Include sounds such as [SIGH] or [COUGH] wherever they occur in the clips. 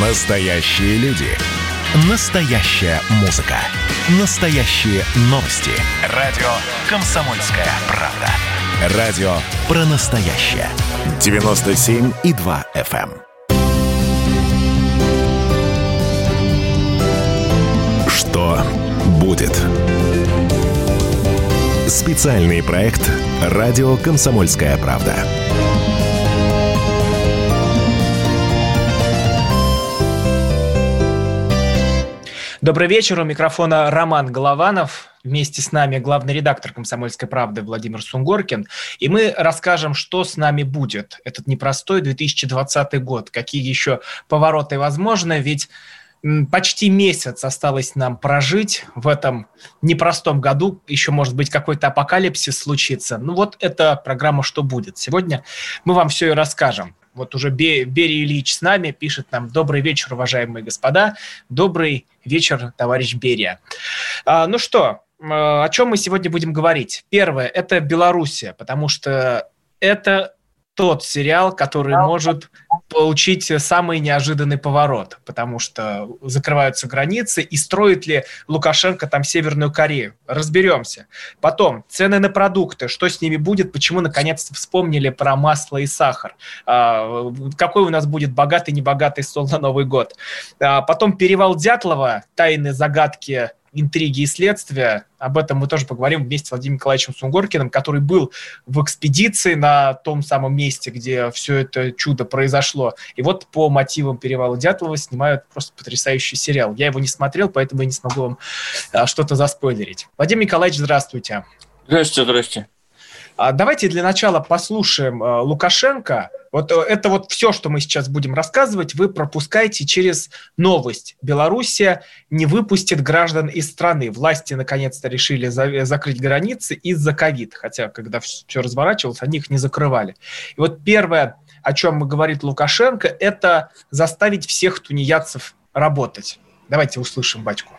Настоящие люди. Настоящая музыка. Настоящие новости. Радио «Комсомольская правда». Радио про настоящее. 97,2 FM. эм. Что будет? Специальный проект «Радио Комсомольская правда». Добрый вечер. У микрофона Роман Голованов. Вместе с нами главный редактор «Комсомольской правды» Владимир Сунгоркин. И мы расскажем, что с нами будет этот непростой 2020 год. Какие еще повороты возможны. Ведь почти месяц осталось нам прожить в этом непростом году. Еще, может быть, какой-то апокалипсис случится. Ну вот это программа «Что будет?». Сегодня мы вам все и расскажем. Вот уже Берия Ильич с нами пишет нам «Добрый вечер, уважаемые господа». Добрый вечер, товарищ Берия. А, ну что, о чем мы сегодня будем говорить? Первое – это Белоруссия, потому что это тот сериал, который может получить самый неожиданный поворот, потому что закрываются границы, и строит ли Лукашенко там Северную Корею. Разберемся. Потом, цены на продукты, что с ними будет, почему наконец-то вспомнили про масло и сахар, а, какой у нас будет богатый, небогатый стол на Новый год. А, потом перевал Дятлова, тайны, загадки интриги и следствия. Об этом мы тоже поговорим вместе с Владимиром Николаевичем Сунгоркиным, который был в экспедиции на том самом месте, где все это чудо произошло. И вот по мотивам перевала Дятлова снимают просто потрясающий сериал. Я его не смотрел, поэтому я не смогу вам а, что-то заспойлерить. Владимир Николаевич, здравствуйте. Здравствуйте, здравствуйте. А, давайте для начала послушаем а, Лукашенко. Вот э, это вот все, что мы сейчас будем рассказывать, вы пропускаете через новость. Белоруссия не выпустит граждан из страны. Власти наконец-то решили за закрыть границы из-за ковид. Хотя, когда все разворачивалось, они их не закрывали. И вот первое, о чем говорит Лукашенко, это заставить всех тунеядцев работать. Давайте услышим батьку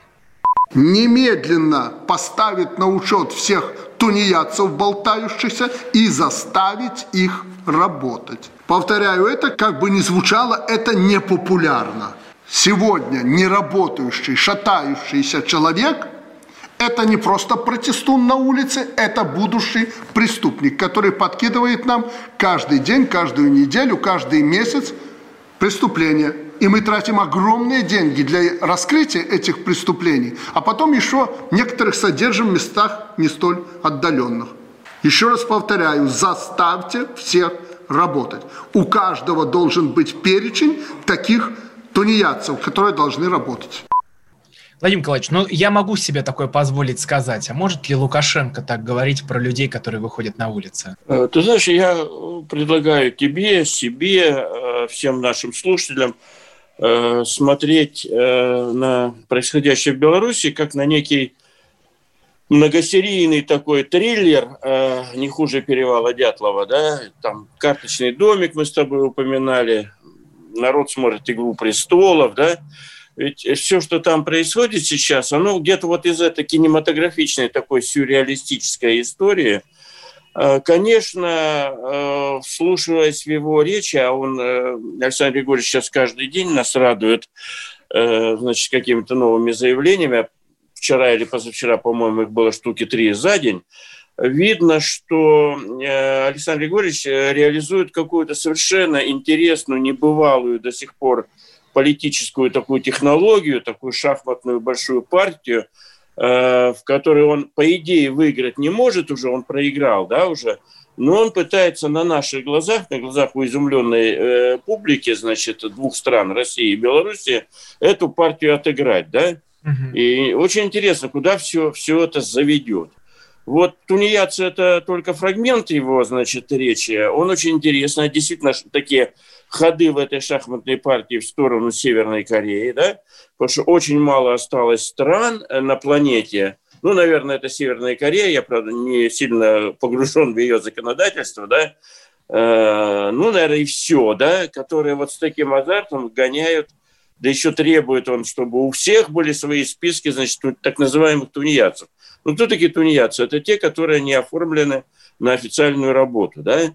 немедленно поставить на учет всех тунеядцев болтающихся и заставить их работать. Повторяю, это как бы ни звучало, это непопулярно. Сегодня неработающий, шатающийся человек – это не просто протестун на улице, это будущий преступник, который подкидывает нам каждый день, каждую неделю, каждый месяц преступления – и мы тратим огромные деньги для раскрытия этих преступлений, а потом еще некоторых содержим в местах не столь отдаленных. Еще раз повторяю, заставьте всех работать. У каждого должен быть перечень таких тунеядцев, которые должны работать. Владимир Николаевич, ну я могу себе такое позволить сказать. А может ли Лукашенко так говорить про людей, которые выходят на улицы? Э, ты знаешь, я предлагаю тебе, себе, э, всем нашим слушателям Э, смотреть э, на происходящее в Беларуси как на некий многосерийный такой триллер, э, не хуже «Перевала Дятлова», да, там «Карточный домик» мы с тобой упоминали, народ смотрит «Игру престолов», да, ведь все, что там происходит сейчас, оно где-то вот из этой кинематографичной такой сюрреалистической истории – конечно, э, вслушиваясь в его речи, а он, э, Александр Григорьевич, сейчас каждый день нас радует значит, какими-то новыми заявлениями. Вчера или позавчера, по-моему, их было штуки три за день. Видно, что Александр Григорьевич реализует какую-то совершенно интересную, небывалую до сих пор политическую такую технологию, такую шахматную большую партию – Э, в которой он, по идее, выиграть не может уже, он проиграл, да, уже, но он пытается на наших глазах, на глазах у изумленной э, публики, значит, двух стран, России и Беларуси, эту партию отыграть, да. Угу. И очень интересно, куда все, все это заведет. Вот тунеядцы – это только фрагмент его, значит, речи. Он очень интересный. Действительно, такие ходы в этой шахматной партии в сторону Северной Кореи, да, потому что очень мало осталось стран э, на планете, ну, наверное, это Северная Корея, я, правда, не сильно погружен в ее законодательство, да, э, ну, наверное, и все, да, которые вот с таким азартом гоняют, да еще требует он, чтобы у всех были свои списки, значит, так называемых тунеядцев. Ну, кто такие тунеядцы? Это те, которые не оформлены на официальную работу, да,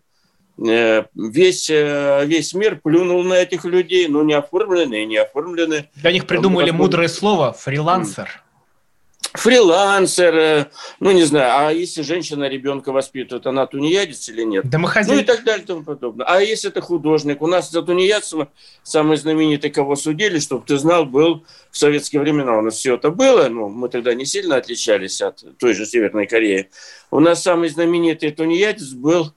э, весь, э, весь мир плюнул на этих людей, ну, не оформленные, не оформленные. Для них придумали мудрое слово «фрилансер» фрилансер, э, ну, не знаю, а если женщина ребенка воспитывает, она тунеядец или нет? Домохозяйка. Ну и так далее и тому подобное. А если это художник? У нас за тунеядство самый знаменитый, кого судили, чтобы ты знал, был в советские времена. У нас все это было, ну, мы тогда не сильно отличались от той же Северной Кореи. У нас самый знаменитый тунеядец был,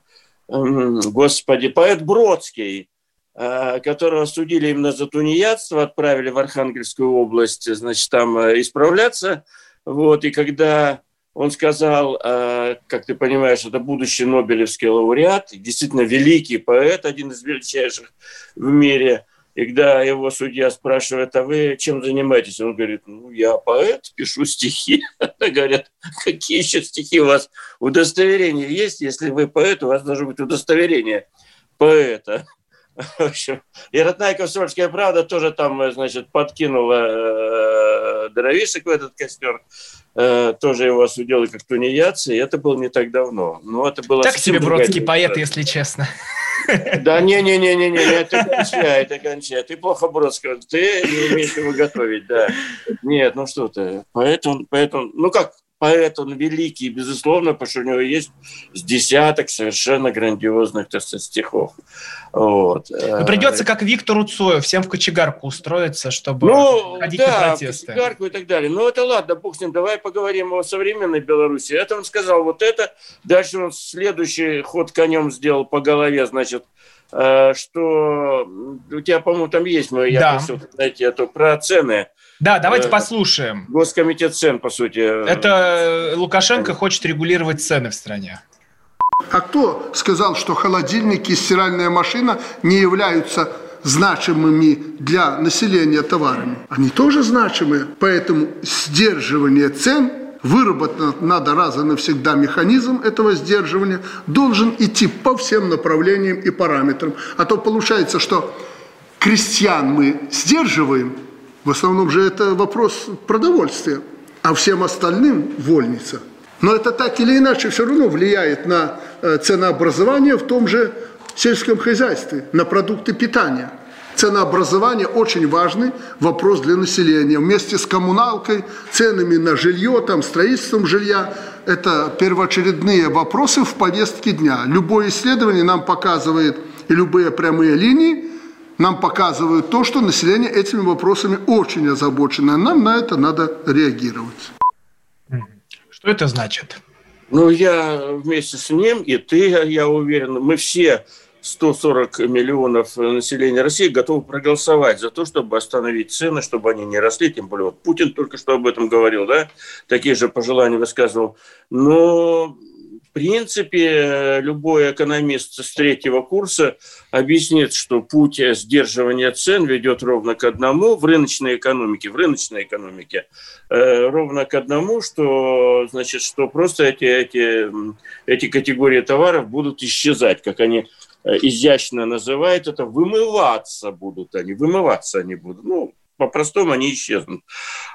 эм, господи, поэт Бродский э, которого судили именно за тунеядство, отправили в Архангельскую область, значит, там э, исправляться – вот, и когда он сказал, э, как ты понимаешь, это будущий Нобелевский лауреат, действительно великий поэт, один из величайших в мире. И когда его судья спрашивает, а вы чем занимаетесь? Он говорит, ну, я поэт, пишу стихи. [LAUGHS] Говорят, какие еще стихи у вас? Удостоверение есть? Если вы поэт, у вас должно быть удостоверение поэта. [LAUGHS] В общем, и родная комсомольская правда тоже там, значит, подкинула э, дровишек в этот костер. Э, тоже его осудили как тунеядца, и это было не так давно. Но это было так себе Бродский поэт, если честно. [LAUGHS] Да не-не-не-не-не, ты кончай, ты кончай. Ты плохо Бродского, ты не умеешь его готовить, да. Нет, ну что ты, поэтому, поэтому, ну как, поэт, он великий, безусловно, потому что у него есть с десяток совершенно грандиозных так сказать, стихов. Вот. Но придется, как Виктору Цою, всем в кочегарку устроиться, чтобы ну, ходить да, на протесты. кочегарку и так далее. Ну, это ладно, бог с ним, давай поговорим о современной Беларуси. Это он сказал вот это, дальше он следующий ход конем сделал по голове, значит, э, что у тебя, по-моему, там есть, мы, я да. просил найти эту про цены. Да, давайте э, послушаем. Госкомитет цен, по сути. Это Лукашенко хочет регулировать цены в стране. А кто сказал, что холодильники и стиральная машина не являются значимыми для населения товарами? Они тоже значимые, поэтому сдерживание цен выработан надо раз и навсегда механизм этого сдерживания должен идти по всем направлениям и параметрам. А то получается, что крестьян мы сдерживаем, в основном же это вопрос продовольствия, а всем остальным вольница. Но это так или иначе все равно влияет на э, ценообразование в том же сельском хозяйстве, на продукты питания. Ценообразование очень важный вопрос для населения. Вместе с коммуналкой, ценами на жилье, там, строительством жилья – это первоочередные вопросы в повестке дня. Любое исследование нам показывает, и любые прямые линии – нам показывают то, что население этими вопросами очень озабочено. Нам на это надо реагировать. Что это значит? Ну, я вместе с ним, и ты, я уверен, мы все 140 миллионов населения России готовы проголосовать за то, чтобы остановить цены, чтобы они не росли. Тем более, вот Путин только что об этом говорил, да, такие же пожелания высказывал. Но принципе, любой экономист с третьего курса объяснит, что путь сдерживания цен ведет ровно к одному в рыночной экономике, в рыночной экономике, э, ровно к одному, что, значит, что просто эти, эти, эти категории товаров будут исчезать, как они э, изящно называют это, вымываться будут они, вымываться они будут. Ну, по-простому они исчезнут.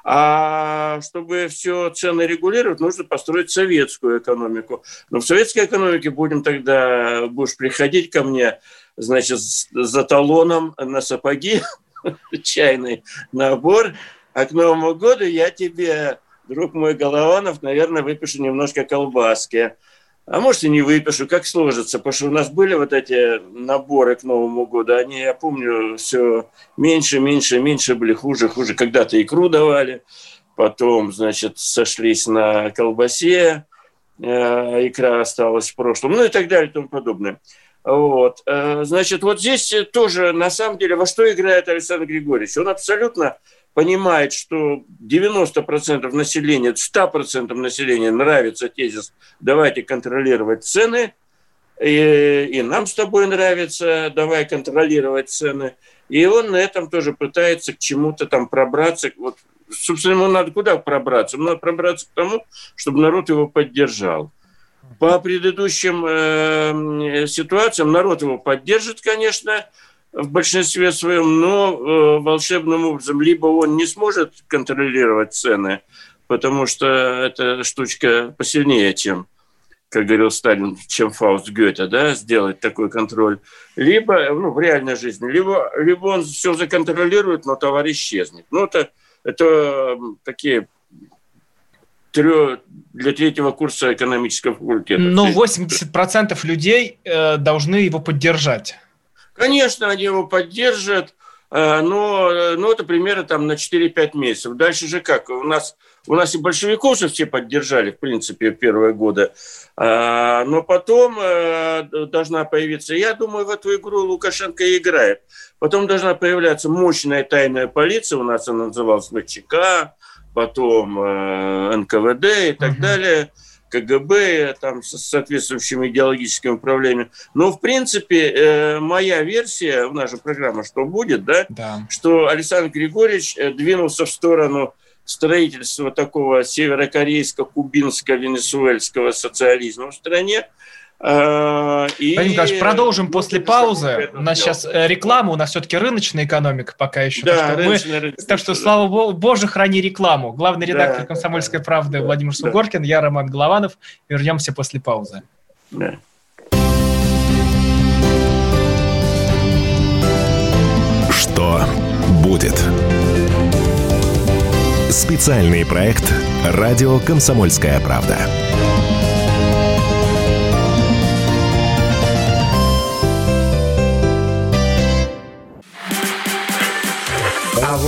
А чтобы все цены регулировать, нужно построить советскую экономику. Но в советской экономике будем тогда, будешь приходить ко мне, значит, за талоном на сапоги, [LAUGHS] чайный набор, а к Новому году я тебе, друг мой Голованов, наверное, выпишу немножко колбаски. А может, и не выпишу, как сложится. Потому что у нас были вот эти наборы к Новому году. Они, я помню, все меньше, меньше, меньше были, хуже, хуже. Когда-то икру давали, потом, значит, сошлись на колбасе, э, икра осталась в прошлом, ну и так далее и тому подобное. Вот. Э, значит, вот здесь тоже, на самом деле, во что играет Александр Григорьевич? Он абсолютно понимает, что 90% населения, 100% населения нравится тезис «давайте контролировать цены», и, и нам с тобой нравится «давай контролировать цены», и он на этом тоже пытается к чему-то там пробраться. Вот, собственно, ему надо куда пробраться? Ему надо пробраться к тому, чтобы народ его поддержал. По предыдущим э, ситуациям народ его поддержит, конечно, в большинстве своем, но э, волшебным образом либо он не сможет контролировать цены, потому что эта штучка посильнее, чем как говорил Сталин, чем Фауст Гёте, да, сделать такой контроль, либо, ну, в реальной жизни, либо, либо он все законтролирует, но товар исчезнет. Ну, это, это такие трё, для третьего курса экономического факультета. Но 80% людей э, должны его поддержать. Конечно, они его поддержат, э, но, но это примерно там на 4-5 месяцев. Дальше же как? У нас, у нас и большевиков же все поддержали, в принципе, первые годы. А, но потом э, должна появиться, я думаю, в эту игру Лукашенко играет. Потом должна появляться мощная тайная полиция, у нас она называлась ВЧК, потом э, НКВД и так угу. далее, КГБ там с соответствующими идеологическими управлениями. Но, в принципе, э, моя версия в нашей программе, что будет, да, да. что Александр Григорьевич э, двинулся в сторону строительства такого северокорейско-кубинско-венесуэльского социализма в стране, и... Владимир Николаевич, продолжим после паузы. У нас сейчас э, реклама, у нас все-таки рыночная экономика пока еще. Да, так, что рыночная, мы... рыночная, так что, слава богу, боже, храни рекламу. Главный редактор да, «Комсомольской да, правды» да, Владимир Сугоркин, да. я Роман Голованов. Вернемся после паузы. Да. Что будет? Специальный проект «Радио Комсомольская правда».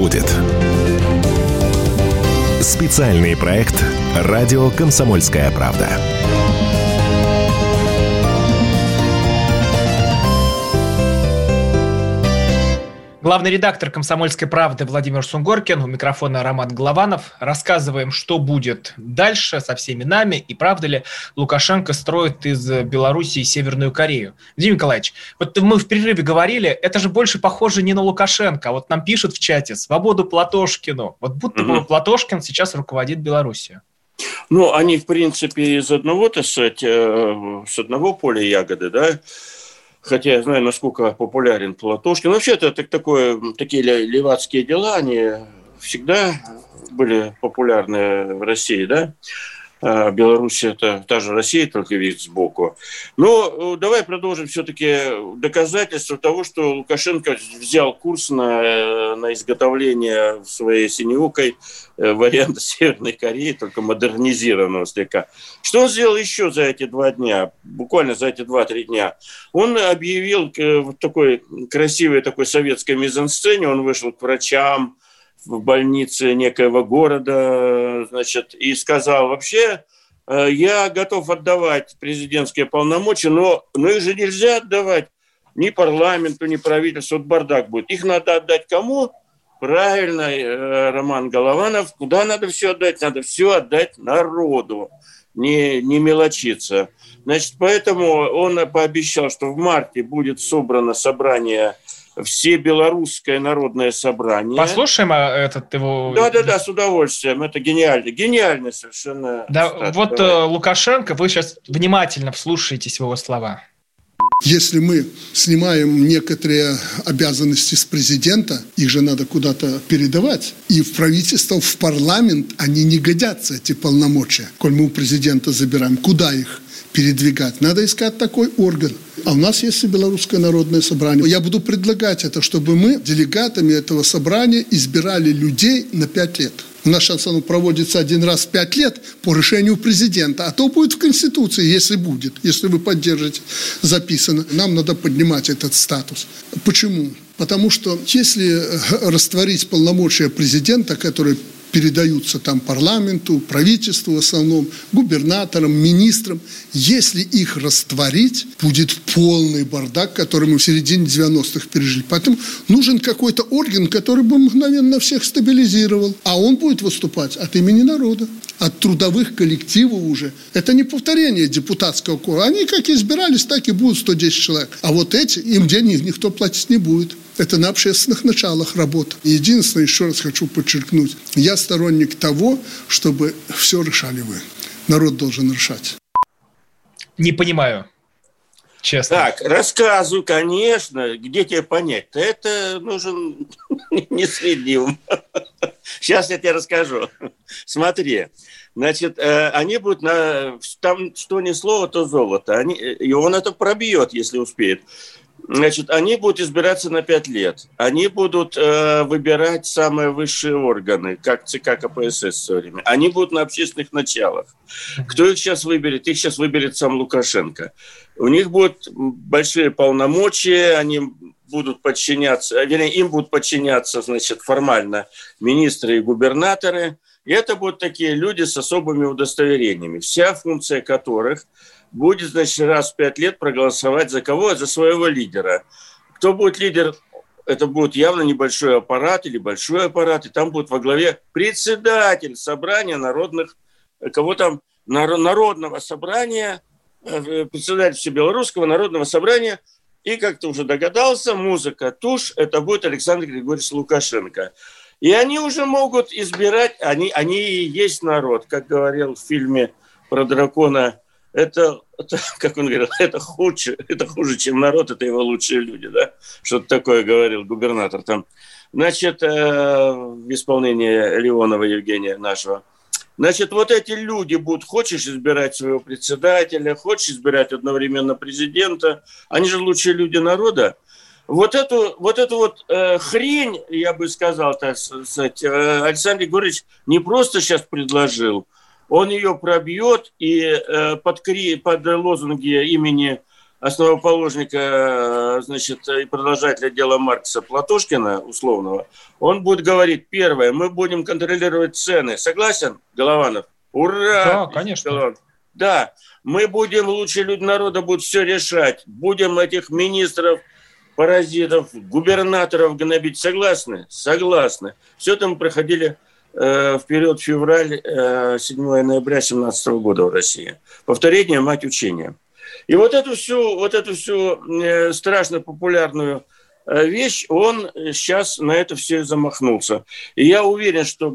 Будет. Специальный проект «Радио Комсомольская правда». Главный редактор «Комсомольской правды» Владимир Сунгоркин, у микрофона Роман Голованов. Рассказываем, что будет дальше со всеми нами и правда ли Лукашенко строит из Белоруссии Северную Корею. Владимир Николаевич, вот мы в перерыве говорили, это же больше похоже не на Лукашенко. А вот нам пишут в чате «Свободу Платошкину». Вот будто бы Платошкин сейчас руководит Белоруссией. Ну, они, в принципе, из одного, так сказать, э, с одного поля ягоды, да, хотя я знаю, насколько популярен Платошкин. Вообще, это так, такое, такие левацкие дела, они всегда были популярны в России, да? А Беларусь – это та же Россия, только вид сбоку. Но э, давай продолжим все-таки доказательство того, что Лукашенко взял курс на, э, на изготовление своей синеукой э, варианта [LAUGHS] Северной Кореи, только модернизированного слегка. Что он сделал еще за эти два дня, буквально за эти два-три дня? Он объявил в такой красивой такой советской мизансцене, он вышел к врачам, в больнице некоего города, значит, и сказал, вообще, э, я готов отдавать президентские полномочия, но, но их же нельзя отдавать ни парламенту, ни правительству, вот бардак будет. Их надо отдать кому? Правильно, э, Роман Голованов, куда надо все отдать? Надо все отдать народу, не, не мелочиться. Значит, поэтому он пообещал, что в марте будет собрано собрание все белорусское народное собрание. Послушаем а, этот его... Да-да-да, с удовольствием. Это гениально. Гениально совершенно. Да, стат, вот давай. Э, Лукашенко, вы сейчас внимательно вслушаетесь в его слова. Если мы снимаем некоторые обязанности с президента, их же надо куда-то передавать. И в правительство, в парламент они не годятся, эти полномочия. Коль мы у президента забираем, куда их? Передвигать. Надо искать такой орган. А у нас есть и Белорусское народное собрание. Я буду предлагать это, чтобы мы делегатами этого собрания избирали людей на пять лет. У нас сейчас оно проводится один раз в пять лет по решению президента. А то будет в Конституции, если будет, если вы поддержите, записано. Нам надо поднимать этот статус. Почему? Потому что если э, растворить полномочия президента, который передаются там парламенту, правительству в основном, губернаторам, министрам. Если их растворить, будет полный бардак, который мы в середине 90-х пережили. Поэтому нужен какой-то орган, который бы мгновенно всех стабилизировал. А он будет выступать от имени народа, от трудовых коллективов уже. Это не повторение депутатского кора. Они как избирались, так и будут 110 человек. А вот эти, им денег никто платить не будет. Это на общественных началах работа. единственное, еще раз хочу подчеркнуть, я сторонник того, чтобы все решали вы. Народ должен решать. Не понимаю. Честно. Так, рассказываю, конечно. Где тебе понять? Это нужен [LAUGHS] не средний ум. Сейчас я тебе расскажу. Смотри. Значит, э, они будут на... Там что ни слово, то золото. Они, и он это пробьет, если успеет. Значит, они будут избираться на пять лет. Они будут э, выбирать самые высшие органы, как ЦК КПСС в свое время. Они будут на общественных началах. Кто их сейчас выберет? Их сейчас выберет сам Лукашенко. У них будут большие полномочия, они будут подчиняться, вернее, им будут подчиняться, значит, формально министры и губернаторы. И это будут такие люди с особыми удостоверениями, вся функция которых – будет, значит, раз в пять лет проголосовать за кого? За своего лидера. Кто будет лидер? Это будет явно небольшой аппарат или большой аппарат, и там будет во главе председатель собрания народных, кого там, народного собрания, э, председатель Всебелорусского народного собрания, и, как ты уже догадался, музыка тушь, это будет Александр Григорьевич Лукашенко. И они уже могут избирать, они, они и есть народ, как говорил в фильме про дракона это, это, как он говорил, это хуже, это хуже, чем народ, это его лучшие люди, да? Что-то такое говорил губернатор там. Значит, э, в исполнении Леонова Евгения нашего. Значит, вот эти люди будут, хочешь избирать своего председателя, хочешь избирать одновременно президента, они же лучшие люди народа. Вот эту вот, эту вот э, хрень, я бы сказал, так сказать, э, Александр Егорович не просто сейчас предложил – он ее пробьет и э, под, под лозунги имени основоположника, э, значит, и продолжателя дела Маркса Платошкина, условного, он будет говорить, первое, мы будем контролировать цены. Согласен, Голованов? Ура! Да, конечно. Голованов. Да, мы будем, лучшие люди народа будут все решать. Будем этих министров, паразитов, губернаторов гнобить. Согласны? Согласны. Все это мы проходили в период февраль 7 э, ноября 17 года в России. Повторение – мать учения. И вот эту всю, вот эту всю э, страшно популярную вещь, он сейчас на это все замахнулся. И я уверен, что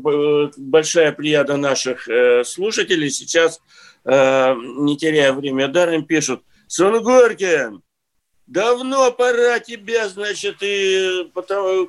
большая плеяда наших слушателей сейчас, не теряя время даром, пишут «Сунгоркин, Давно пора тебя, значит, и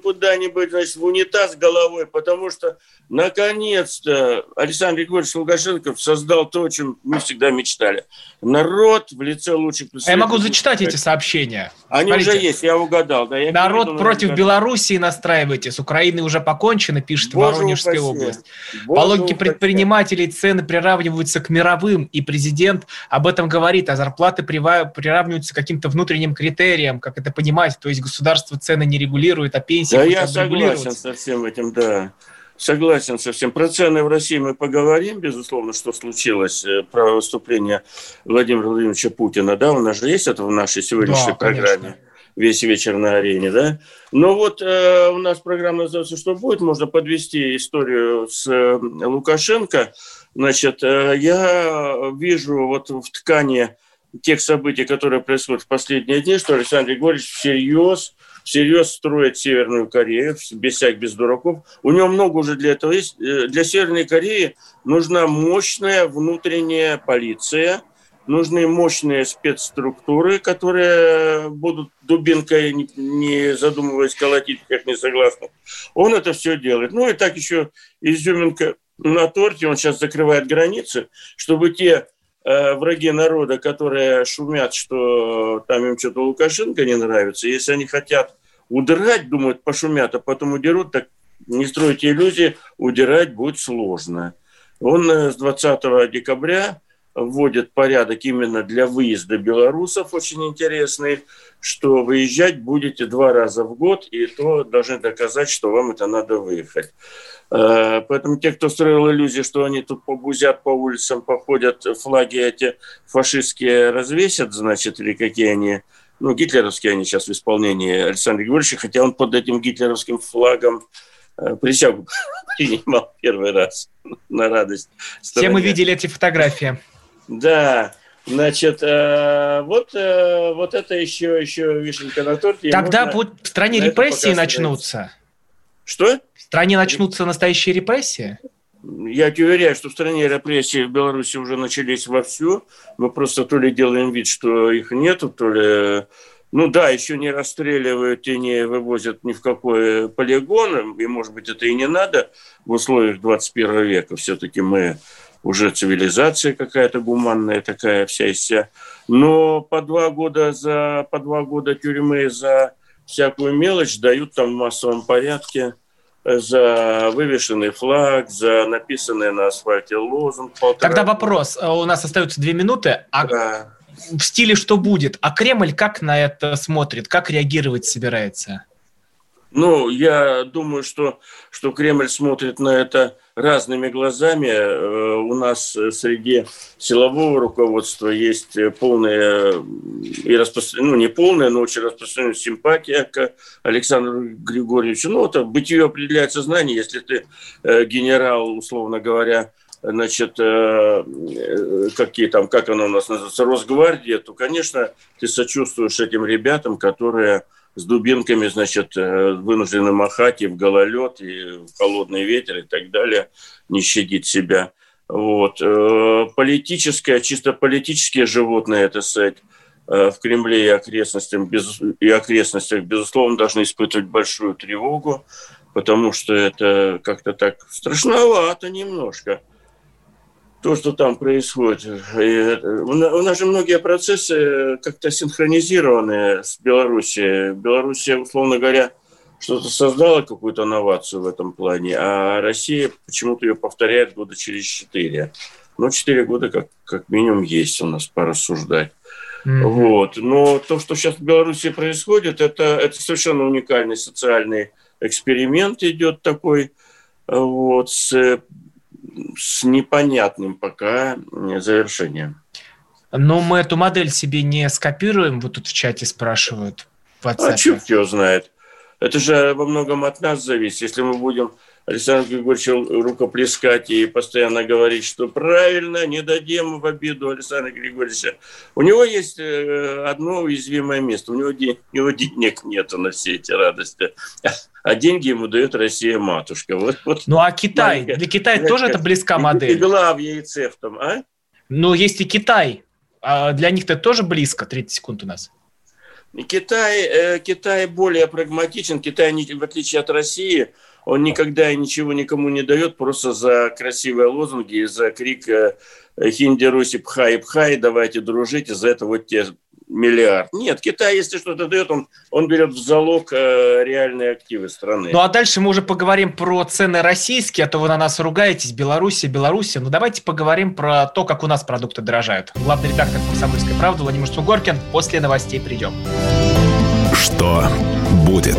куда-нибудь, значит, в унитаз головой, потому что, наконец-то, Александр Григорьевич Лукашенко создал то, о чем мы всегда мечтали. Народ в лице лучших представителей. Я могу зачитать эти сообщения. Они Смотрите. уже есть, я угадал. Да, я Народ виду, против угадал. Белоруссии настраивайте. С Украины уже покончено, пишет Боже Воронежская упаси. область. Боже По логике упаси. предпринимателей цены приравниваются к мировым, и президент об этом говорит, а зарплаты приравниваются к каким-то внутренним критериям критериям, как это понимать. То есть государство цены не регулирует, а пенсии Да, я согласен со всем этим, да. Согласен со всем. Про цены в России мы поговорим, безусловно, что случилось, э, про выступление Владимира Владимировича Путина. Да, у нас же есть это в нашей сегодняшней да, программе. Конечно весь вечер на арене, да. Но вот э, у нас программа называется «Что будет?». Можно подвести историю с э, Лукашенко. Значит, э, я вижу вот в ткани тех событий, которые происходят в последние дни, что Александр Григорьевич всерьез, всерьез строит Северную Корею, без всяких, без дураков. У него много уже для этого есть. Э, для Северной Кореи нужна мощная внутренняя полиция, нужны мощные спецструктуры, которые будут дубинкой, не задумываясь, колотить как несогласных. Он это все делает. Ну и так еще изюминка на торте, он сейчас закрывает границы, чтобы те враги народа, которые шумят, что там им что-то Лукашенко не нравится, если они хотят удрать, думают, пошумят, а потом удерут, так не стройте иллюзии, удирать будет сложно. Он э, с 20 декабря вводит порядок именно для выезда белорусов, очень интересный, что выезжать будете два раза в год, и то должны доказать, что вам это надо выехать. Э, поэтому те, кто строил иллюзии, что они тут побузят по улицам, походят, флаги эти фашистские развесят, значит, или какие они, ну, гитлеровские они сейчас в исполнении Александра Григорьевича, хотя он под этим гитлеровским флагом э, присягу [LAUGHS] принимал первый раз на радость. Все мы видели эти фотографии. Да, Значит, э, вот, э, вот это еще, еще вишенка на торте. Тогда будет в стране репрессии начнутся. Что? В стране начнутся настоящие репрессии? Я тебе уверяю, что в стране репрессии в Беларуси уже начались вовсю. Мы просто то ли делаем вид, что их нету, то ли... Ну да, еще не расстреливают и не вывозят ни в какой полигон, и, может быть, это и не надо в условиях 21 века. Все-таки мы уже цивилизация какая-то гуманная такая вся из себя. Но по два года за по два года тюрьмы за всякую мелочь дают там в массовом порядке за вывешенный флаг, за написанный на асфальте лозунг. Тогда вопрос. У нас остается две минуты. А да. в стиле что будет? А Кремль как на это смотрит? Как реагировать собирается? Ну, я думаю, что, что Кремль смотрит на это разными глазами. Э, у нас среди силового руководства есть полная и распространенная, ну, не полная, но очень распространенная симпатия к Александру Григорьевичу. Ну, это бытие определяет сознание. Если ты э, генерал, условно говоря, значит, э, какие там, как оно у нас называется, Росгвардия, то, конечно, ты сочувствуешь этим ребятам, которые с дубинками, значит, э, вынуждены махать и в гололед, и в холодный ветер и так далее, не щадить себя. Вот. Э, политическое, чисто политические животные, это сказать, э, в Кремле и окрестностях, без, и окрестностях, безусловно, должны испытывать большую тревогу, потому что это как-то так страшновато немножко – то, что там происходит. И у нас же многие процессы как-то синхронизированы с Белоруссией. Белоруссия, условно говоря, что-то создала какую-то новацию в этом плане, а Россия почему-то ее повторяет года через четыре. Ну, четыре года как, как минимум есть у нас порассуждать. Mm-hmm. Вот. Но то, что сейчас в Беларуси происходит, это, это совершенно уникальный социальный эксперимент идет такой вот, с с непонятным пока завершением. Но мы эту модель себе не скопируем, вот тут в чате спрашивают. В а черт его знает. Это же во многом от нас зависит. Если мы будем Александр Григорьевичу рукоплескать и постоянно говорить, что правильно, не дадим в обиду Александра Григорьевича. У него есть э, одно уязвимое место. У него, у него денег нет на все эти радости. А деньги ему дает Россия-матушка. Вот, вот ну а Китай? Маленькая, Для Китая тоже это близка модель? Игла в яйце в том, а? Ну, есть и Китай. А для них это тоже близко. 30 секунд у нас. Китай, э, Китай более прагматичен. Китай, в отличие от России, он никогда и ничего никому не дает просто за красивые лозунги, за крик э, «Хинди, Руси, пхай, пхай, давайте дружить, и за это вот те миллиард. Нет, Китай, если что-то дает, он, он берет в залог э, реальные активы страны. Ну а дальше мы уже поговорим про цены российские, а то вы на нас ругаетесь, Беларуси, Беларуси. Ну давайте поговорим про то, как у нас продукты дорожают. Главный редактор «Комсомольской правды» Владимир Сугоркин. После новостей придем. Что будет?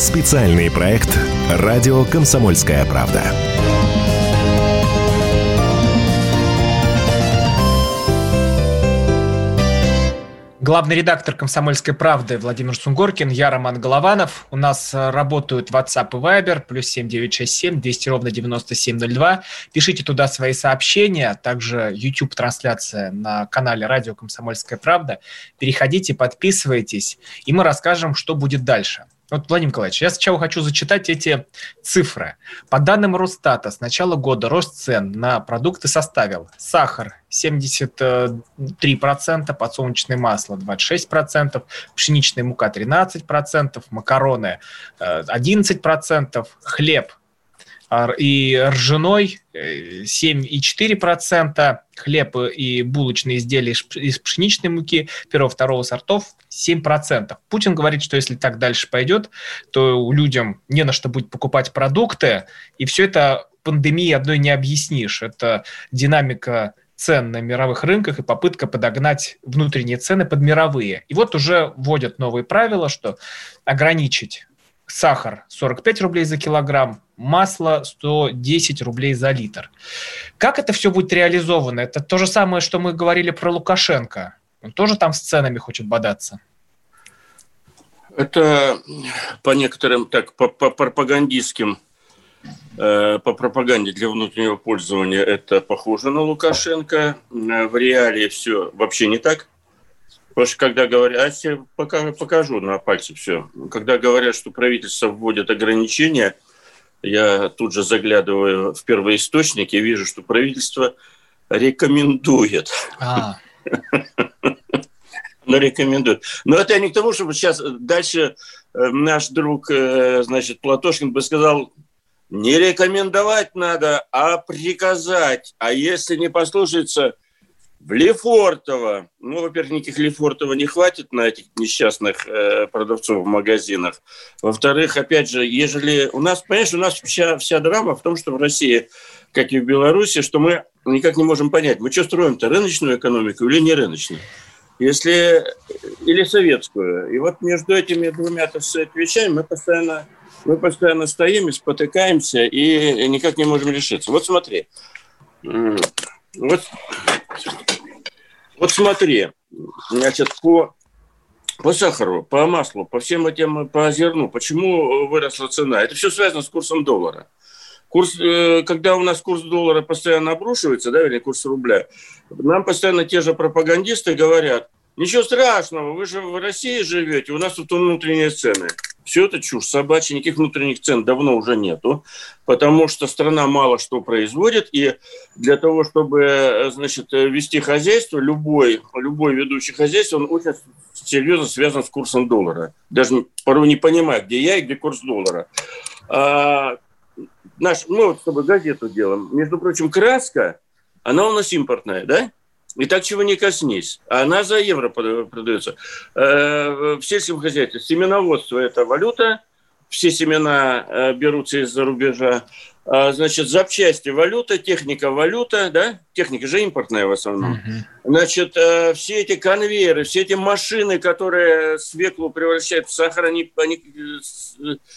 Специальный проект «Радио Комсомольская правда». Главный редактор «Комсомольской правды» Владимир Сунгоркин, я Роман Голованов. У нас э, работают WhatsApp и Viber, плюс 7967 200 ровно 9702. Пишите туда свои сообщения, также YouTube-трансляция на канале «Радио Комсомольская правда». Переходите, подписывайтесь, и мы расскажем, что будет дальше. Вот, Владимир Николаевич, я сначала хочу зачитать эти цифры. По данным Росстата, с начала года рост цен на продукты составил сахар 73%, подсолнечное масло 26%, пшеничная мука 13%, макароны 11%, хлеб и ржаной 7,4%, хлеб и булочные изделия из пшеничной муки первого-второго сортов 7%. Путин говорит, что если так дальше пойдет, то людям не на что будет покупать продукты, и все это пандемией одной не объяснишь. Это динамика цен на мировых рынках и попытка подогнать внутренние цены под мировые. И вот уже вводят новые правила, что ограничить сахар 45 рублей за килограмм, масло 110 рублей за литр. Как это все будет реализовано? Это то же самое, что мы говорили про Лукашенко. Он тоже там с ценами хочет бодаться. Это по некоторым, так, по, по пропагандистским, э, по пропаганде для внутреннего пользования это похоже на Лукашенко. В реалии все вообще не так. Потому что когда говорят, а я покажу, покажу на пальце все. Когда говорят, что правительство вводит ограничения, я тут же заглядываю в первоисточники и вижу, что правительство рекомендует. А. [LAUGHS] Но рекомендует. Но это не к тому, чтобы сейчас дальше э, наш друг, э, значит, Платошкин бы сказал, не рекомендовать надо, а приказать. А если не послушается, в Лефортово. Ну, во-первых, никаких Лефортово не хватит на этих несчастных э, продавцов в магазинах. Во-вторых, опять же, ежели у нас, понимаешь, у нас вся, вся драма в том, что в России, как и в Беларуси, что мы никак не можем понять, мы что строим-то, рыночную экономику или не рыночную? Если, или советскую. И вот между этими двумя так сказать, вещами мы постоянно, мы постоянно стоим и спотыкаемся и никак не можем решиться. Вот смотри. Вот вот смотри, значит, по, по сахару, по маслу, по всем этим, по зерну, почему выросла цена? Это все связано с курсом доллара. Курс, э, когда у нас курс доллара постоянно обрушивается, да, или курс рубля, нам постоянно те же пропагандисты говорят, ничего страшного, вы же в России живете, у нас тут внутренние цены. Все это чушь собачья, никаких внутренних цен давно уже нету, потому что страна мало что производит, и для того, чтобы значит, вести хозяйство, любой, любой ведущий хозяйство, он очень серьезно связан с курсом доллара. Даже порой не понимаю, где я и где курс доллара. А, наш, мы вот с тобой газету делаем. Между прочим, краска, она у нас импортная, да? И так чего не коснись. Она за евро продается. Э, в сельском хозяйстве семеноводство – это валюта. Все семена э, берутся из-за рубежа. А, значит, запчасти – валюта, техника – валюта, да? Техника же импортная в основном. Значит, э, все эти конвейеры, все эти машины, которые свеклу превращают в сахар, они, они,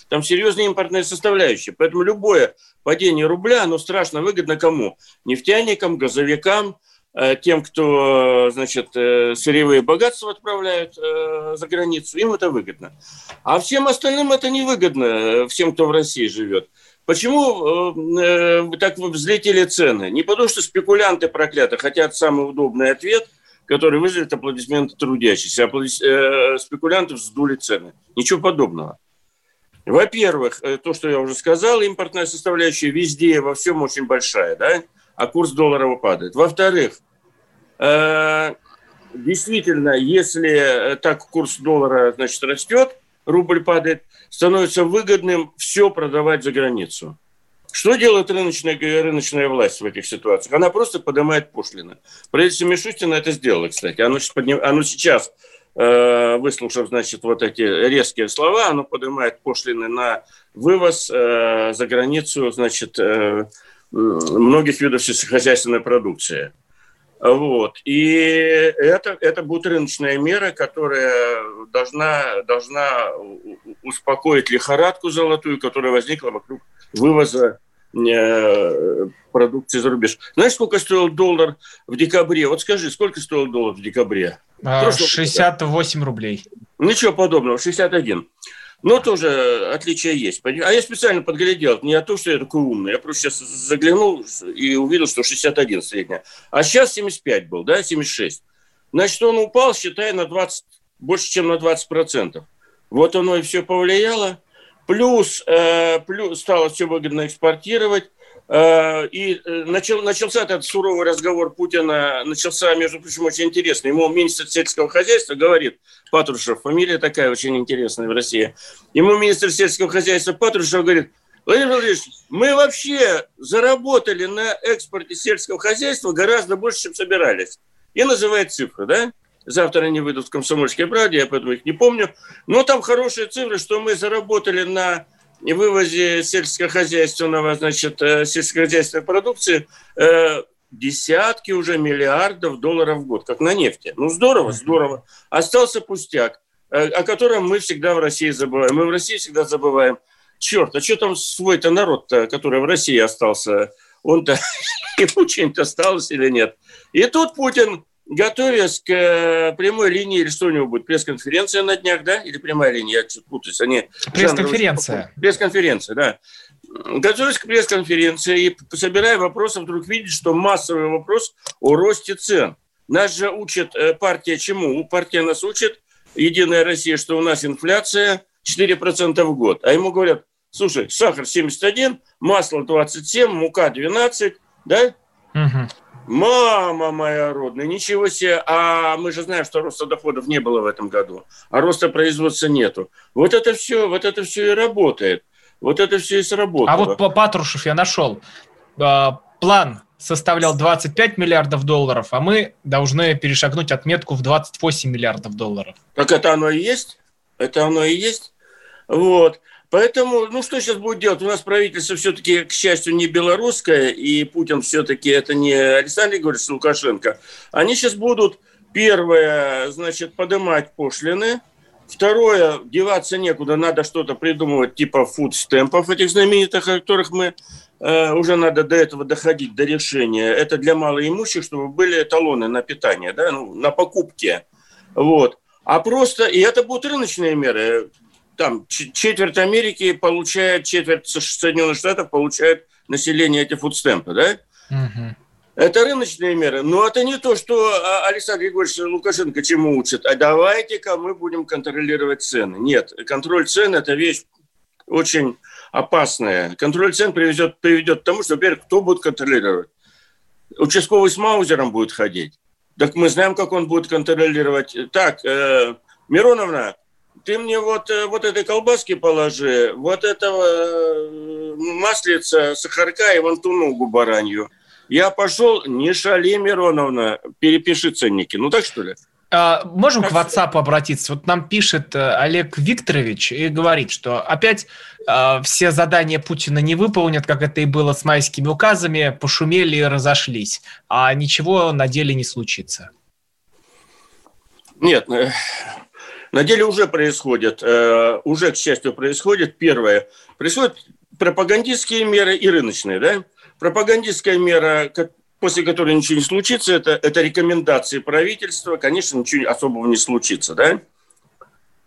там серьезные импортные составляющие. Поэтому любое падение рубля, оно страшно выгодно кому? Нефтяникам, газовикам – тем, кто, значит, э, сырьевые богатства отправляют э, за границу, им это выгодно. А всем остальным это невыгодно, всем, кто в России живет. Почему так взлетели цены? Не потому, что спекулянты прокляты хотят самый удобный ответ, который вызовет аплодисменты трудящихся. А спекулянты вздули цены. Ничего подобного. Во-первых, то, что я уже сказал, импортная составляющая везде, во всем очень большая, да? А курс доллара падает. Во-вторых, э, действительно, если так курс доллара значит, растет, рубль падает, становится выгодным все продавать за границу. Что делает рыночная, рыночная власть в этих ситуациях? Она просто поднимает пошлины. Правительство Мишустина это сделало, кстати. Оно подним... оно сейчас э, выслушав, значит, вот эти резкие слова, оно поднимает пошлины на вывоз э, за границу, значит, э, многих видов сельскохозяйственной продукции. Вот. И это, это будет рыночная мера, которая должна, должна успокоить лихорадку золотую, которая возникла вокруг вывоза э, продукции за рубеж. Знаешь, сколько стоил доллар в декабре? Вот скажи, сколько стоил доллар в декабре? 68 а, рублей. Ничего подобного, 61. Но тоже отличие есть. А я специально подглядел, не о том, что я такой умный. Я просто сейчас заглянул и увидел, что 61 средняя. А сейчас 75 был, да, 76. Значит, он упал, считай, на 20, больше, чем на 20 процентов. Вот оно и все повлияло. Плюс, э, плюс стало все выгодно экспортировать. Э, и э, начал, начался этот суровый разговор Путина, начался, между прочим, очень интересный. Ему министр сельского хозяйства говорит, Патрушев, фамилия такая очень интересная в России. Ему министр сельского хозяйства Патрушев говорит, Владимир Владимирович, мы вообще заработали на экспорте сельского хозяйства гораздо больше, чем собирались. И называет цифры, да? Завтра они выйдут в «Комсомольской правде», я поэтому их не помню. Но там хорошие цифры, что мы заработали на вывозе сельскохозяйственного, значит, э, сельскохозяйственной продукции э, десятки уже миллиардов долларов в год, как на нефти. Ну, здорово, здорово. Остался пустяк, э, о котором мы всегда в России забываем. Мы в России всегда забываем. Черт, а что там свой-то народ-то, который в России остался? Он-то [LAUGHS] ему что-нибудь осталось или нет? И тут Путин готовясь к э, прямой линии, или что у него будет, пресс-конференция на днях, да? Или прямая линия, я чуть путаюсь. Они пресс-конференция. Пресс-конференция, да. Готовясь к пресс-конференции и собирая вопросы, вдруг видит, что массовый вопрос о росте цен. Нас же учит э, партия чему? Партия нас учит, Единая Россия, что у нас инфляция 4% в год. А ему говорят, слушай, сахар 71, масло 27, мука 12, да? Угу. Мама моя родная, ничего себе. А мы же знаем, что роста доходов не было в этом году, а роста производства нету. Вот это все, вот это все и работает. Вот это все и сработало. А вот по Патрушев я нашел. А, план составлял 25 миллиардов долларов, а мы должны перешагнуть отметку в 28 миллиардов долларов. Так это оно и есть? Это оно и есть? Вот. Поэтому, ну что сейчас будет делать? У нас правительство все-таки, к счастью, не белорусское, и Путин все-таки это не Александр Григорьевич Лукашенко. Они сейчас будут, первое, значит, поднимать пошлины, Второе, деваться некуда, надо что-то придумывать типа фудстемпов этих знаменитых, о которых мы э, уже надо до этого доходить, до решения. Это для малоимущих, чтобы были талоны на питание, да, ну, на покупки. Вот. А просто, и это будут рыночные меры там четверть Америки получает, четверть Соединенных Штатов получает население эти фудстемпы, да? Угу. Это рыночные меры. Но это не то, что а, Александр Григорьевич Лукашенко чему учит. А давайте-ка мы будем контролировать цены. Нет, контроль цен – это вещь очень опасная. Контроль цен приведет, приведет к тому, что, во-первых, кто будет контролировать? Участковый с Маузером будет ходить. Так мы знаем, как он будет контролировать. Так, э, Мироновна, ты мне вот, э, вот этой колбаски положи, вот этого э, маслица, сахарка и вон ту ногу баранью. Я пошел, не шали, Мироновна, перепиши ценники. Ну так что ли? А, можем к WhatsApp обратиться? Вот нам пишет э, Олег Викторович и говорит, что опять э, все задания Путина не выполнят, как это и было с майскими указами, пошумели и разошлись, а ничего на деле не случится. Нет, на деле уже происходит, э, уже, к счастью, происходит. Первое, происходят пропагандистские меры и рыночные. Да? Пропагандистская мера, после которой ничего не случится, это, это рекомендации правительства. Конечно, ничего особого не случится. Да?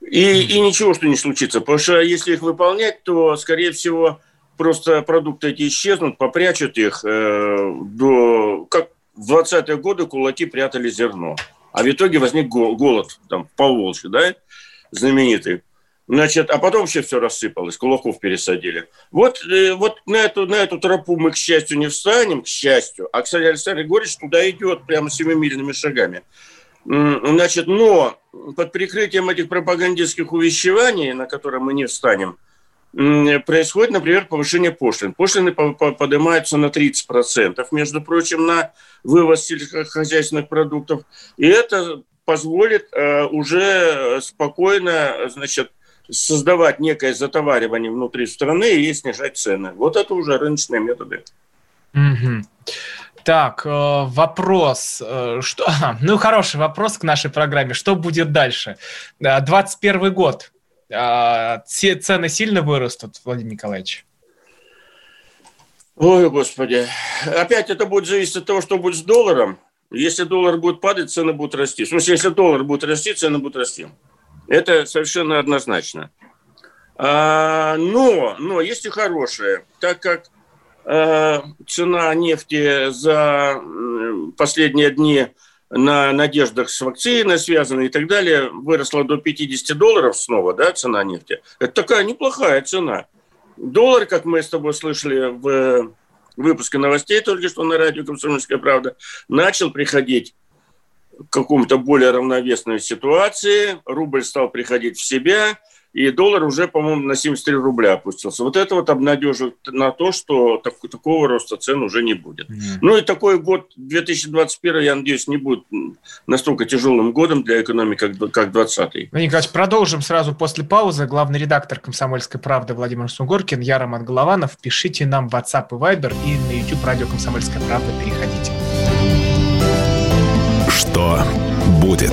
И, и ничего, что не случится. Потому что если их выполнять, то, скорее всего, просто продукты эти исчезнут, попрячут их э, до... Как в 20-е годы кулаки прятали зерно. А в итоге возник голод там, в Поволжье, да, знаменитый. Значит, а потом вообще все рассыпалось, кулаков пересадили. Вот, э, вот на, эту, на эту тропу мы, к счастью, не встанем, к счастью. А, кстати, Александр Григорьевич туда идет прямо семимильными шагами. Значит, но под прикрытием этих пропагандистских увещеваний, на которые мы не встанем, происходит, например, повышение пошлин. Пошлины поднимаются на 30%, между прочим, на вывоз сельскохозяйственных продуктов. И это позволит э, уже спокойно, значит, создавать некое затоваривание внутри страны и снижать цены. Вот это уже рыночные методы. Угу. Так, э, вопрос. Э, что, [LAUGHS] ну, хороший вопрос к нашей программе. Что будет дальше? 21 год. Цены сильно вырастут, Владимир Николаевич? Ой, господи. Опять это будет зависеть от того, что будет с долларом. Если доллар будет падать, цены будут расти. В смысле, если доллар будет расти, цены будут расти. Это совершенно однозначно. А, но, но есть и хорошее. Так как а, цена нефти за последние дни на надеждах с вакциной связаны и так далее выросла до 50 долларов снова, да, цена нефти. Это такая неплохая цена. Доллар, как мы с тобой слышали в выпуске новостей только что на радио «Комсомольская правда», начал приходить к какому-то более равновесной ситуации, рубль стал приходить в себя – и доллар уже, по-моему, на 73 рубля опустился. Вот это вот обнадеживает на то, что так, такого роста цен уже не будет. Mm-hmm. Ну и такой год 2021, я надеюсь, не будет настолько тяжелым годом для экономики, как, как 2020. Ну, Николаевич, продолжим сразу после паузы. Главный редактор «Комсомольской правды» Владимир Сунгоркин, я Роман Голованов. Пишите нам в WhatsApp и Viber и на YouTube радио «Комсомольская правда» переходите. Что будет?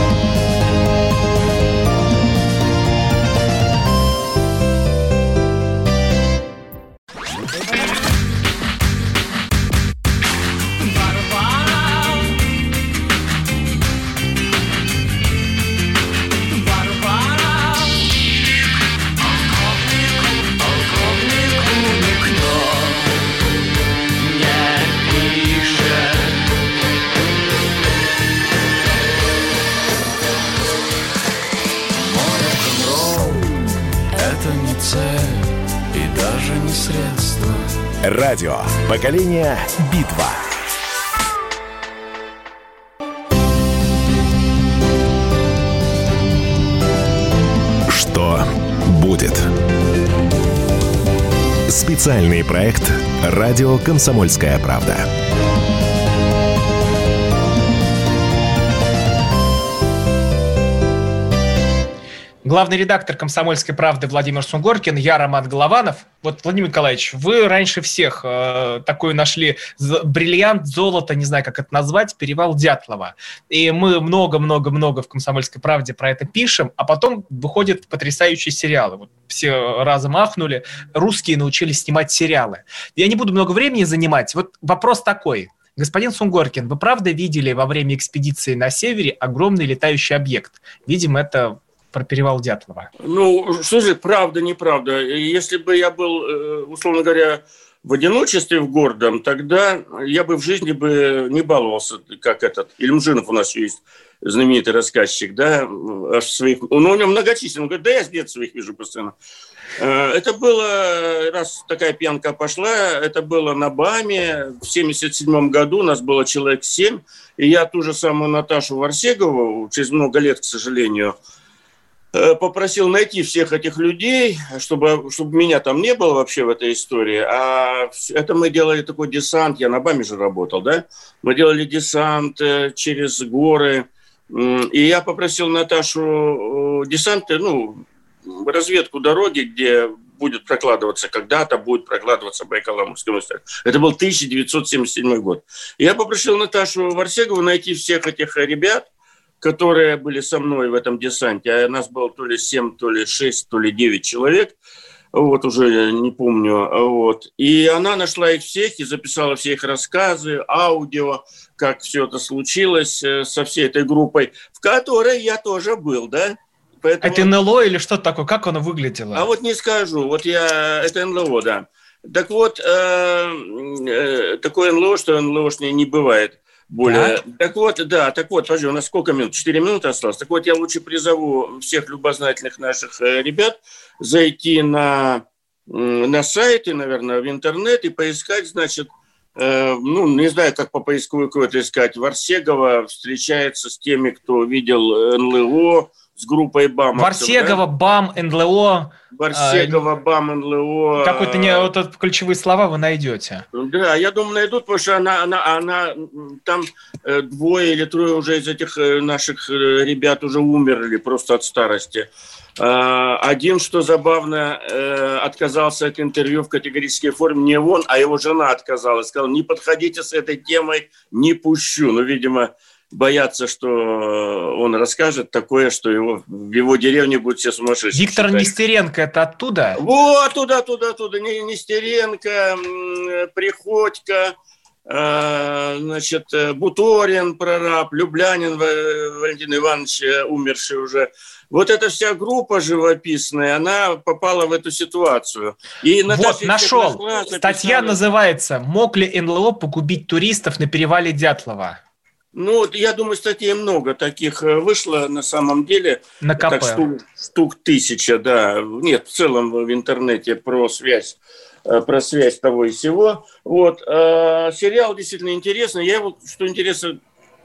Радио. Поколение. Битва. Что будет? Специальный проект «Радио Комсомольская правда». Главный редактор «Комсомольской правды» Владимир Сунгоркин, я Роман Голованов. Вот, Владимир Николаевич, вы раньше всех э, такой нашли бриллиант, золото, не знаю, как это назвать, перевал Дятлова. И мы много-много-много в «Комсомольской правде» про это пишем, а потом выходят потрясающие сериалы. Вот все разом ахнули, русские научились снимать сериалы. Я не буду много времени занимать. Вот вопрос такой. Господин Сунгоркин, вы правда видели во время экспедиции на севере огромный летающий объект? Видимо, это про перевал Дятлова? Ну, же, правда, неправда. Если бы я был, э, условно говоря, в одиночестве в гордом, тогда я бы в жизни бы не баловался, как этот. Ильмжинов у нас есть знаменитый рассказчик, да, аж своих, ну, у него многочисленный, он говорит, да я с детства их вижу постоянно. Э, это было, раз такая пьянка пошла, это было на Баме в 77 году, у нас было человек 7, и я ту же самую Наташу Варсегову, через много лет, к сожалению, попросил найти всех этих людей, чтобы, чтобы меня там не было вообще в этой истории. А это мы делали такой десант, я на БАМе же работал, да? Мы делали десант э, через горы. И я попросил Наташу десант, ну, разведку дороги, где будет прокладываться, когда-то будет прокладываться Байкал-Амурский мост. Это был 1977 год. Я попросил Наташу Варсегову найти всех этих ребят – которые были со мной в этом десанте, а нас было то ли 7, то ли 6, то ли 9 человек, вот уже не помню, вот. И она нашла их всех и записала все их рассказы, аудио, как все это случилось э, со всей этой группой, в которой я тоже был, да. Поэтому... Это НЛО или что такое? Как оно выглядело? А вот не скажу. Вот я... Это НЛО, да. Так вот, э, э, такое НЛО, что НЛОшнее не бывает более. Так. так вот, да, так вот, подожди, у нас сколько минут? Четыре минуты осталось. Так вот, я лучше призову всех любознательных наших э, ребят зайти на, на сайты, наверное, в интернет и поискать, значит, э, ну, не знаю, как по поисковику это искать, Варсегова встречается с теми, кто видел НЛО, с группой БАМ. Варсегова, да? БАМ, НЛО, Барсегова, БАМ, НЛО. Какой-то не вот это ключевые слова вы найдете. Да, я думаю, найдут, потому что она, она, она там э, двое или трое уже из этих э, наших э, ребят уже умерли просто от старости. А, один, что забавно, отказался от интервью в категорической форме. Не он, а его жена отказалась. Сказал, не подходите с этой темой, не пущу. Ну, видимо, боятся, что он расскажет такое, что его, в его деревне будут все сумасшедшие. Виктор считать. Нестеренко это оттуда? Вот, туда, туда, туда. Нестеренко, Приходько, э, значит, Буторин, прораб, Люблянин Валентин Иванович, э, умерший уже. Вот эта вся группа живописная, она попала в эту ситуацию. И вот, нашел. Статья называется «Мог ли НЛО погубить туристов на перевале Дятлова?» Ну, я думаю, статей много таких э, вышло на самом деле. На КП. Так, штук, штук тысяча, да. Нет, в целом в интернете про связь э, про связь того и всего. Вот. А, сериал действительно интересный. Я его, что интересно,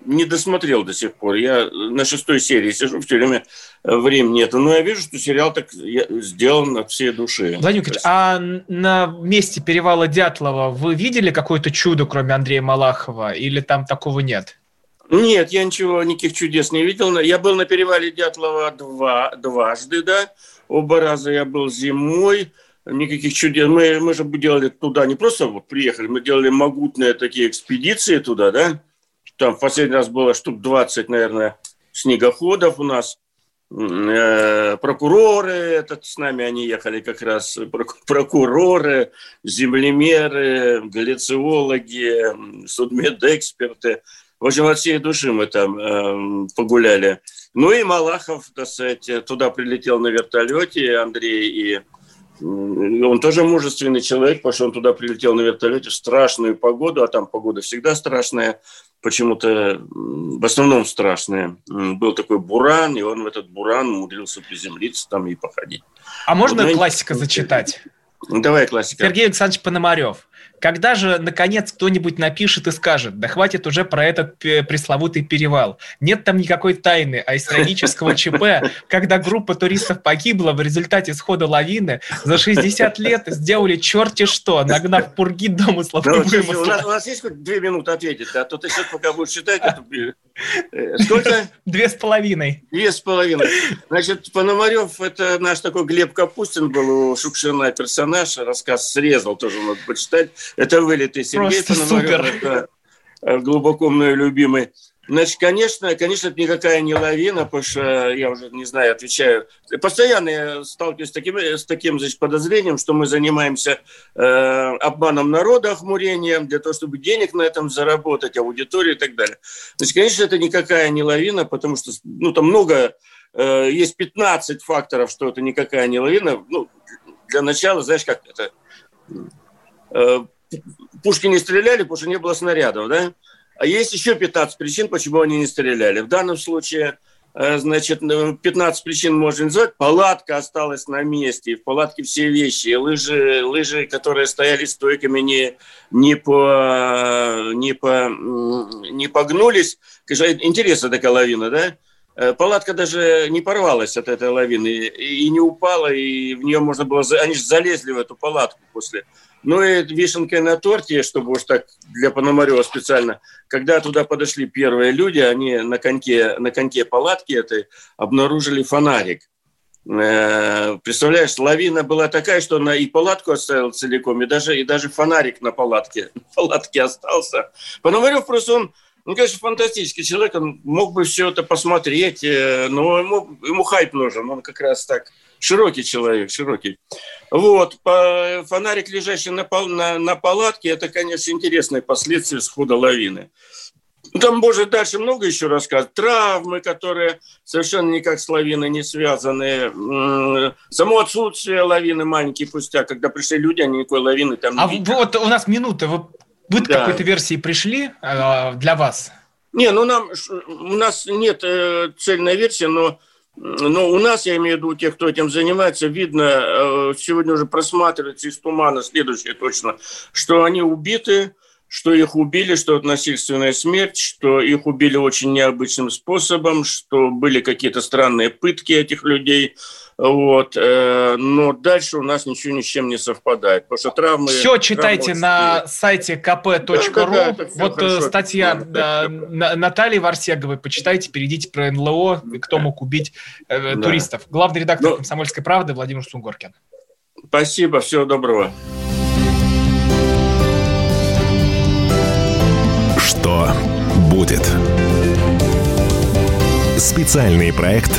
не досмотрел до сих пор. Я на шестой серии сижу, все время времени нет. Но я вижу, что сериал так сделан от всей души. Владимир Николаевич, а на месте перевала Дятлова вы видели какое-то чудо, кроме Андрея Малахова, или там такого нет? Нет, я ничего, никаких чудес не видел. Я был на перевале Дятлова два, дважды, да. Оба раза я был зимой. Никаких чудес. Мы, мы же делали туда не просто вот приехали, мы делали могутные такие экспедиции туда, да. Там в последний раз было штук 20, наверное, снегоходов у нас. Э, прокуроры, этот, с нами они ехали как раз, прокуроры, землемеры, галлициологи, судмедэксперты – в общем, от всей души мы там э, погуляли. Ну и Малахов, так сказать, туда прилетел на вертолете, Андрей, и он тоже мужественный человек, потому что он туда прилетел на вертолете в страшную погоду, а там погода всегда страшная, почему-то в основном страшная. Был такой буран, и он в этот буран умудрился приземлиться там и походить. А можно вот, классика зачитать? Давай классика. Сергей Александрович Пономарев. Когда же, наконец, кто-нибудь напишет и скажет, да хватит уже про этот пресловутый перевал. Нет там никакой тайны, а из трагического ЧП, когда группа туристов погибла в результате схода лавины, за 60 лет сделали черти что, нагнав пурги домыслов ну, и У нас, у нас есть хоть две минуты ответить, а то ты сейчас пока будешь читать эту... Э, сколько? [LAUGHS] Две с половиной. Две с половиной. Значит, Пономарев, это наш такой Глеб Капустин был у Шукшина персонаж, рассказ срезал, тоже надо почитать. Это вылитый Сергей Просто Пономарев. Это э, глубоко мной любимый. Значит, конечно, конечно, это никакая не лавина, потому что я уже не знаю, отвечаю. Постоянно я сталкиваюсь с таким, с таким значит, подозрением, что мы занимаемся э, обманом народа, охмурением, для того, чтобы денег на этом заработать, аудиторию и так далее. Значит, конечно, это никакая не лавина, потому что ну, там много, э, есть 15 факторов, что это никакая не лавина. Ну, для начала, знаешь, как это... Э, пушки не стреляли, потому что не было снарядов, да? А есть еще 15 причин, почему они не стреляли. В данном случае, э, значит, 15 причин можно назвать. Палатка осталась на месте, в палатке все вещи. Лыжи, лыжи которые стояли стойками, не, не, по, не, по, не погнулись. Интересно такая лавина, да? Э, палатка даже не порвалась от этой лавины и не упала, и в нее можно было... Они же залезли в эту палатку после ну и вишенкой на торте, чтобы уж так для Пономарева специально, когда туда подошли первые люди, они на коньке, на коньке палатки этой обнаружили фонарик. Э, представляешь, лавина была такая, что она и палатку оставила целиком, и даже, и даже фонарик на палатке, [LAUGHS] палатке остался. Пономарев просто он, ну, конечно, фантастический человек, он мог бы все это посмотреть, э, но ему, ему хайп нужен, он как раз так широкий человек, широкий. Вот, по, фонарик, лежащий на, пол, на, на палатке, это, конечно, интересные последствия схода лавины. Ну, там может дальше много еще рассказать. Травмы, которые совершенно никак с лавиной не связаны. Само отсутствие лавины маленький пустяк. Когда пришли люди, они никакой лавины там а не А вот у нас минута. Вы, вы да. какой-то версии пришли э, для вас? Не, ну нам, у нас нет э, цельной версии, но но у нас, я имею в виду тех, кто этим занимается, видно, э, сегодня уже просматривается из тумана следующее точно, что они убиты, что их убили, что это насильственная смерть, что их убили очень необычным способом, что были какие-то странные пытки этих людей. Вот. Э, но дальше у нас ничего ни с чем не совпадает. Потому что травмы... Все читайте травмы на сайте kp.ru. Да, да, да, вот э, хорошо. статья да, Натальи Варсеговой. Почитайте, перейдите про НЛО, кто мог убить э, да. туристов. Главный редактор ну, «Комсомольской правды» Владимир Сунгоркин. Спасибо, всего доброго. Что будет? Специальный проект